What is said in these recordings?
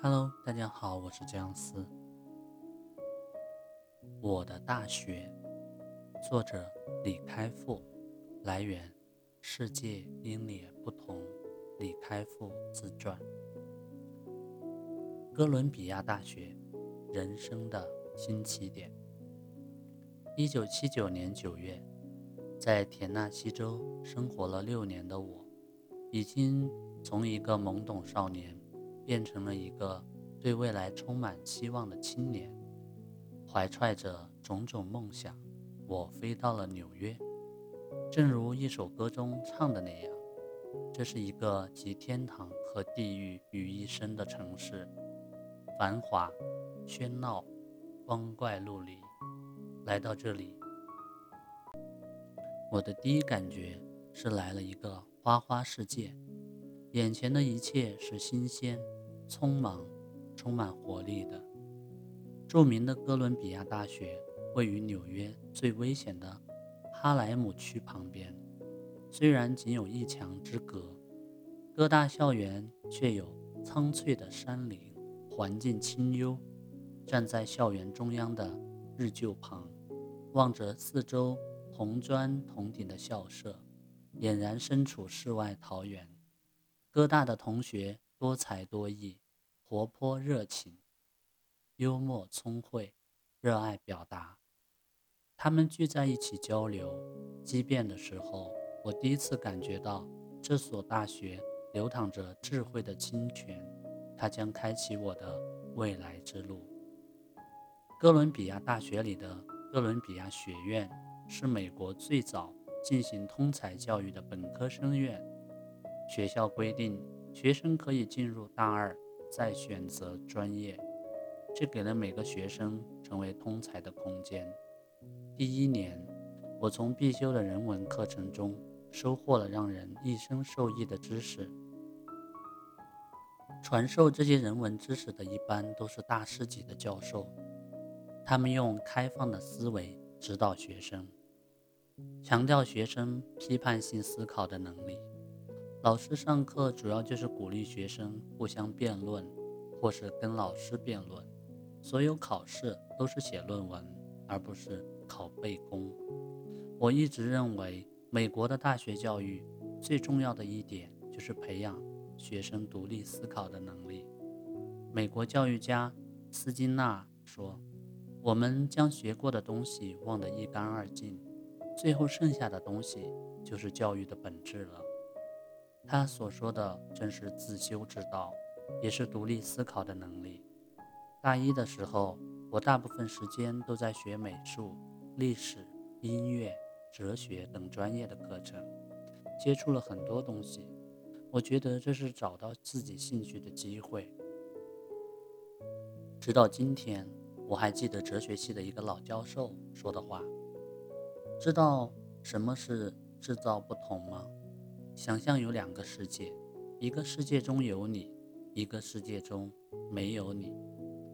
Hello，大家好，我是姜思。我的大学，作者李开复，来源世界英烈不同，李开复自传。哥伦比亚大学，人生的新起点。一九七九年九月，在田纳西州生活了六年的我，已经从一个懵懂少年。变成了一个对未来充满期望的青年，怀揣着种种梦想，我飞到了纽约。正如一首歌中唱的那样，这是一个集天堂和地狱于一身的城市，繁华、喧闹、光怪陆离。来到这里，我的第一感觉是来了一个花花世界，眼前的一切是新鲜。匆忙、充满活力的著名的哥伦比亚大学位于纽约最危险的哈莱姆区旁边，虽然仅有一墙之隔，各大校园却有苍翠的山林，环境清幽。站在校园中央的日旧旁，望着四周红砖铜顶的校舍，俨然身处世外桃源。哥大的同学。多才多艺，活泼热情，幽默聪慧，热爱表达。他们聚在一起交流、激辩的时候，我第一次感觉到这所大学流淌着智慧的清泉，它将开启我的未来之路。哥伦比亚大学里的哥伦比亚学院是美国最早进行通才教育的本科生院，学校规定。学生可以进入大二，再选择专业，这给了每个学生成为通才的空间。第一年，我从必修的人文课程中收获了让人一生受益的知识。传授这些人文知识的一般都是大师级的教授，他们用开放的思维指导学生，强调学生批判性思考的能力。老师上课主要就是鼓励学生互相辩论，或是跟老师辩论。所有考试都是写论文，而不是考背功。我一直认为，美国的大学教育最重要的一点就是培养学生独立思考的能力。美国教育家斯金纳说：“我们将学过的东西忘得一干二净，最后剩下的东西就是教育的本质了。”他所说的正是自修之道，也是独立思考的能力。大一的时候，我大部分时间都在学美术、历史、音乐、哲学等专业的课程，接触了很多东西。我觉得这是找到自己兴趣的机会。直到今天，我还记得哲学系的一个老教授说的话：“知道什么是制造不同吗？”想象有两个世界，一个世界中有你，一个世界中没有你。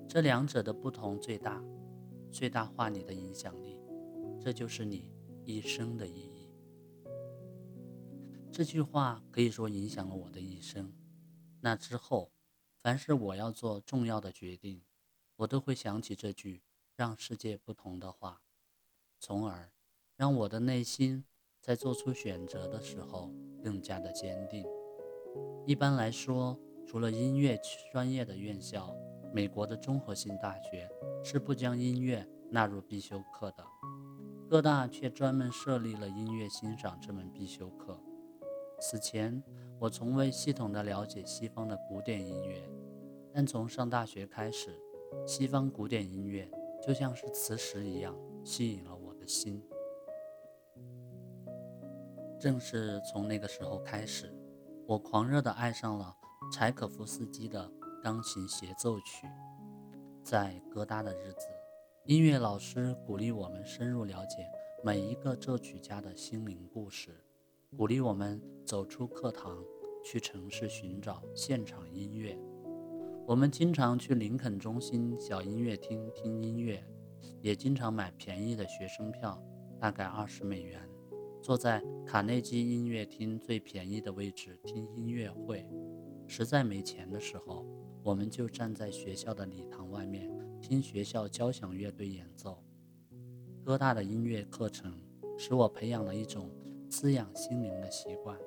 这两者的不同最大，最大化你的影响力，这就是你一生的意义。这句话可以说影响了我的一生。那之后，凡是我要做重要的决定，我都会想起这句让世界不同的话，从而让我的内心。在做出选择的时候更加的坚定。一般来说，除了音乐专业的院校，美国的综合性大学是不将音乐纳入必修课的。各大却专门设立了音乐欣赏这门必修课。此前，我从未系统的了解西方的古典音乐，但从上大学开始，西方古典音乐就像是磁石一样吸引了我的心。正是从那个时候开始，我狂热地爱上了柴可夫斯基的钢琴协奏曲。在哥大的日子，音乐老师鼓励我们深入了解每一个作曲家的心灵故事，鼓励我们走出课堂，去城市寻找现场音乐。我们经常去林肯中心小音乐厅听音乐，也经常买便宜的学生票，大概二十美元。坐在卡内基音乐厅最便宜的位置听音乐会，实在没钱的时候，我们就站在学校的礼堂外面听学校交响乐队演奏。哥大的音乐课程使我培养了一种滋养心灵的习惯，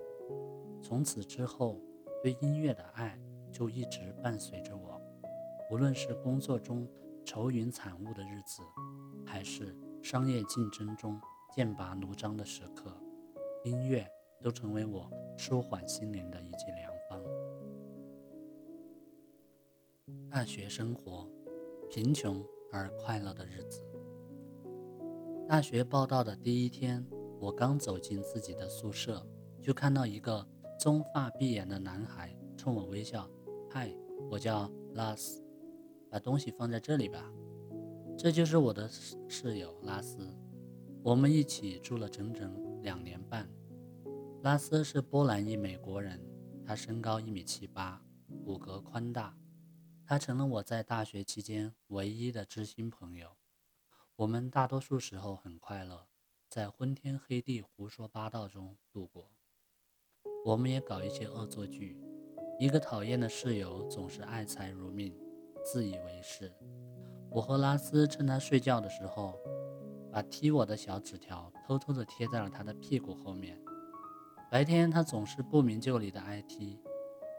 从此之后，对音乐的爱就一直伴随着我。无论是工作中愁云惨雾的日子，还是商业竞争中剑拔弩张的时刻，音乐都成为我舒缓心灵的一剂良方。大学生活，贫穷而快乐的日子。大学报到的第一天，我刚走进自己的宿舍，就看到一个棕发碧眼的男孩冲我微笑：“嗨，我叫拉斯，把东西放在这里吧。”这就是我的室友拉斯，我们一起住了整整两年半。拉斯是波兰裔美国人，他身高一米七八，骨骼宽大，他成了我在大学期间唯一的知心朋友。我们大多数时候很快乐，在昏天黑地胡说八道中度过。我们也搞一些恶作剧。一个讨厌的室友总是爱财如命，自以为是。我和拉斯趁他睡觉的时候，把踢我的小纸条偷偷地贴在了他的屁股后面。白天他总是不明就里的挨踢，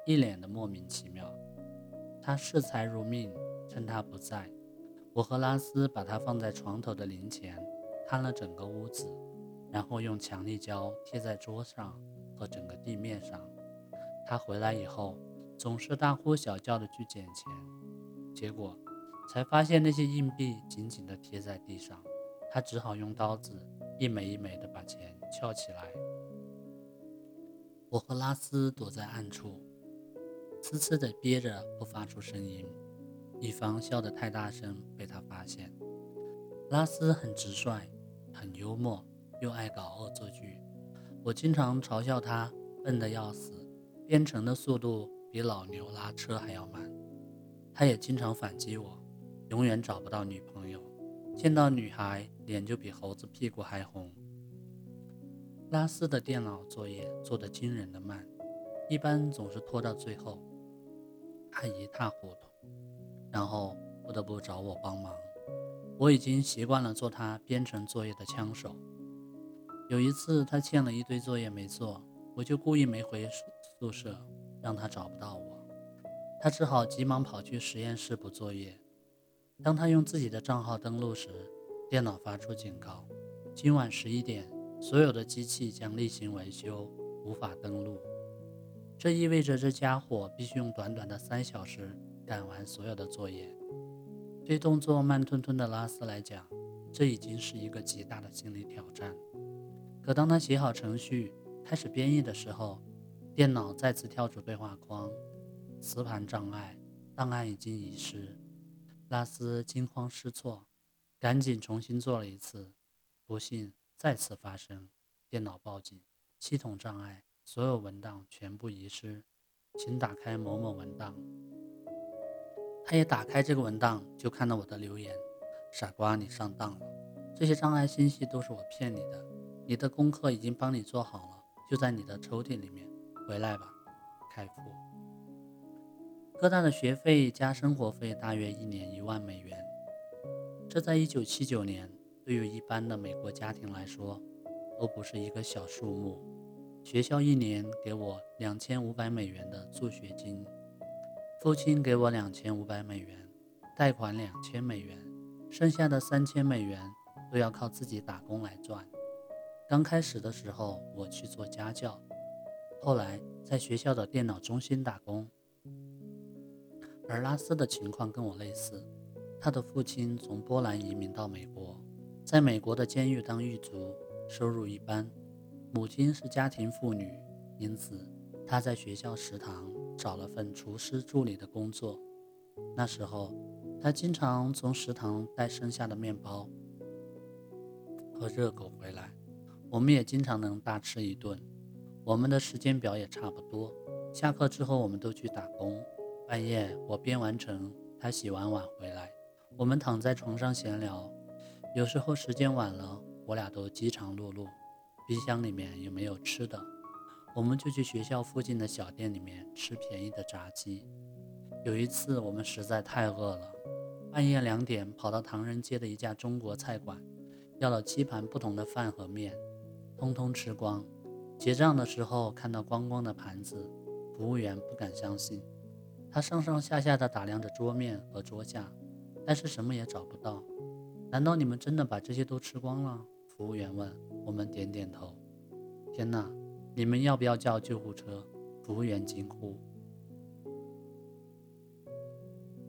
一脸的莫名其妙。他视财如命，趁他不在。我和拉斯把它放在床头的零钱摊了整个屋子，然后用强力胶贴在桌上和整个地面上。他回来以后，总是大呼小叫的去捡钱，结果才发现那些硬币紧紧地贴在地上。他只好用刀子一枚一枚地把钱撬起来。我和拉斯躲在暗处，呲呲地憋着不发出声音。以防笑得太大声被他发现。拉斯很直率，很幽默，又爱搞恶作剧。我经常嘲笑他笨得要死，编程的速度比老牛拉车还要慢。他也经常反击我，永远找不到女朋友，见到女孩脸就比猴子屁股还红。拉斯的电脑作业做得惊人的慢，一般总是拖到最后，他一塌糊涂。然后不得不找我帮忙，我已经习惯了做他编程作业的枪手。有一次他欠了一堆作业没做，我就故意没回宿舍，让他找不到我。他只好急忙跑去实验室补作业。当他用自己的账号登录时，电脑发出警告：今晚十一点，所有的机器将例行维修，无法登录。这意味着这家伙必须用短短的三小时。赶完所有的作业，对动作慢吞吞的拉斯来讲，这已经是一个极大的心理挑战。可当他写好程序，开始编译的时候，电脑再次跳出对话框：“磁盘障碍，档案已经遗失。”拉斯惊慌失措，赶紧重新做了一次，不幸再次发生，电脑报警：“系统障碍，所有文档全部遗失，请打开某某文档。”他也打开这个文档，就看到我的留言：“傻瓜，你上当了！这些障碍信息都是我骗你的。你的功课已经帮你做好了，就在你的抽屉里面。回来吧，开复。”哥大的学费加生活费大约一年一万美元，这在一九七九年对于一般的美国家庭来说，都不是一个小数目。学校一年给我两千五百美元的助学金。父亲给我两千五百美元，贷款两千美元，剩下的三千美元都要靠自己打工来赚。刚开始的时候，我去做家教，后来在学校的电脑中心打工。而拉斯的情况跟我类似，他的父亲从波兰移民到美国，在美国的监狱当狱卒，收入一般。母亲是家庭妇女，因此他在学校食堂。找了份厨师助理的工作。那时候，他经常从食堂带剩下的面包和热狗回来，我们也经常能大吃一顿。我们的时间表也差不多，下课之后我们都去打工。半夜我编完成，他洗完碗回来，我们躺在床上闲聊。有时候时间晚了，我俩都饥肠辘辘，冰箱里面也没有吃的。我们就去学校附近的小店里面吃便宜的炸鸡。有一次，我们实在太饿了，半夜两点跑到唐人街的一家中国菜馆，要了七盘不同的饭和面，通通吃光。结账的时候看到光光的盘子，服务员不敢相信，他上上下下的打量着桌面和桌下，但是什么也找不到。难道你们真的把这些都吃光了？服务员问。我们点点头。天哪！你们要不要叫救护车？服务员惊呼。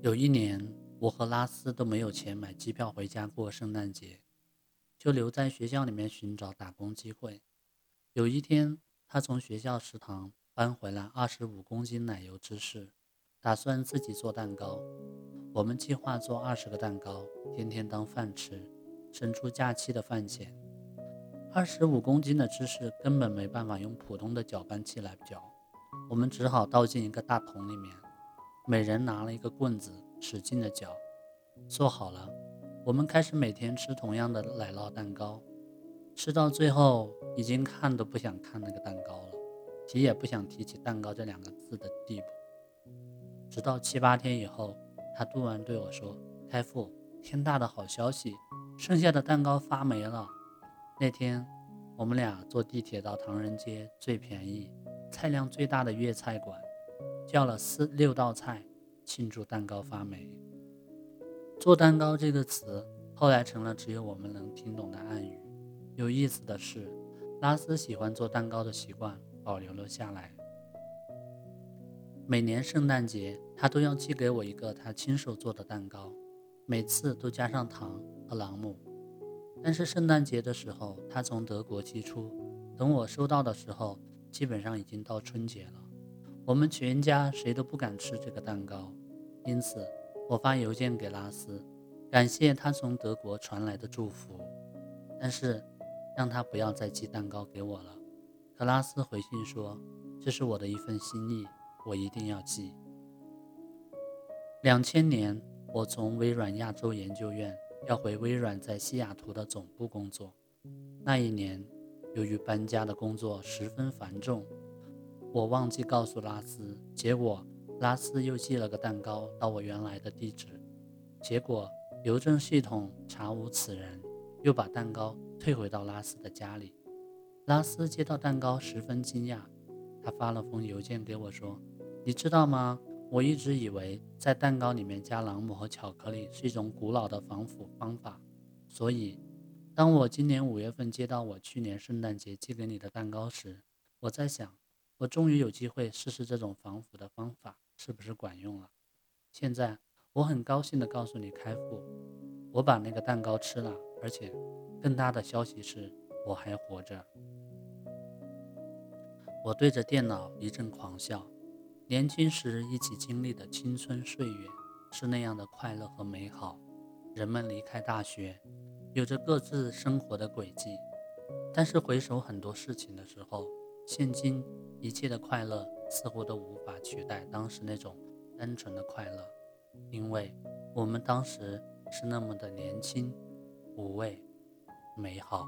有一年，我和拉斯都没有钱买机票回家过圣诞节，就留在学校里面寻找打工机会。有一天，他从学校食堂搬回来二十五公斤奶油芝士，打算自己做蛋糕。我们计划做二十个蛋糕，天天当饭吃，省出假期的饭钱。二十五公斤的芝士根本没办法用普通的搅拌器来搅，我们只好倒进一个大桶里面，每人拿了一个棍子，使劲的搅。做好了，我们开始每天吃同样的奶酪蛋糕，吃到最后已经看都不想看那个蛋糕了，提也不想提起蛋糕这两个字的地步。直到七八天以后，他突然对我说：“开复，天大的好消息，剩下的蛋糕发霉了。”那天，我们俩坐地铁到唐人街最便宜、菜量最大的粤菜馆，叫了四六道菜，庆祝蛋糕发霉。做蛋糕这个词后来成了只有我们能听懂的暗语。有意思的是，拉斯喜欢做蛋糕的习惯保留了下来。每年圣诞节，他都要寄给我一个他亲手做的蛋糕，每次都加上糖和朗姆。但是圣诞节的时候，他从德国寄出，等我收到的时候，基本上已经到春节了。我们全家谁都不敢吃这个蛋糕，因此我发邮件给拉斯，感谢他从德国传来的祝福，但是让他不要再寄蛋糕给我了。可拉斯回信说：“这是我的一份心意，我一定要寄。”两千年，我从微软亚洲研究院。要回微软在西雅图的总部工作。那一年，由于搬家的工作十分繁重，我忘记告诉拉斯。结果，拉斯又寄了个蛋糕到我原来的地址。结果，邮政系统查无此人，又把蛋糕退回到拉斯的家里。拉斯接到蛋糕十分惊讶，他发了封邮件给我说：“你知道吗？”我一直以为在蛋糕里面加朗姆和巧克力是一种古老的防腐方法，所以当我今年五月份接到我去年圣诞节寄给你的蛋糕时，我在想，我终于有机会试试这种防腐的方法是不是管用了。现在我很高兴地告诉你，开复，我把那个蛋糕吃了，而且更大的消息是我还活着。我对着电脑一阵狂笑。年轻时一起经历的青春岁月是那样的快乐和美好。人们离开大学，有着各自生活的轨迹。但是回首很多事情的时候，现今一切的快乐似乎都无法取代当时那种单纯的快乐，因为我们当时是那么的年轻、无畏、美好。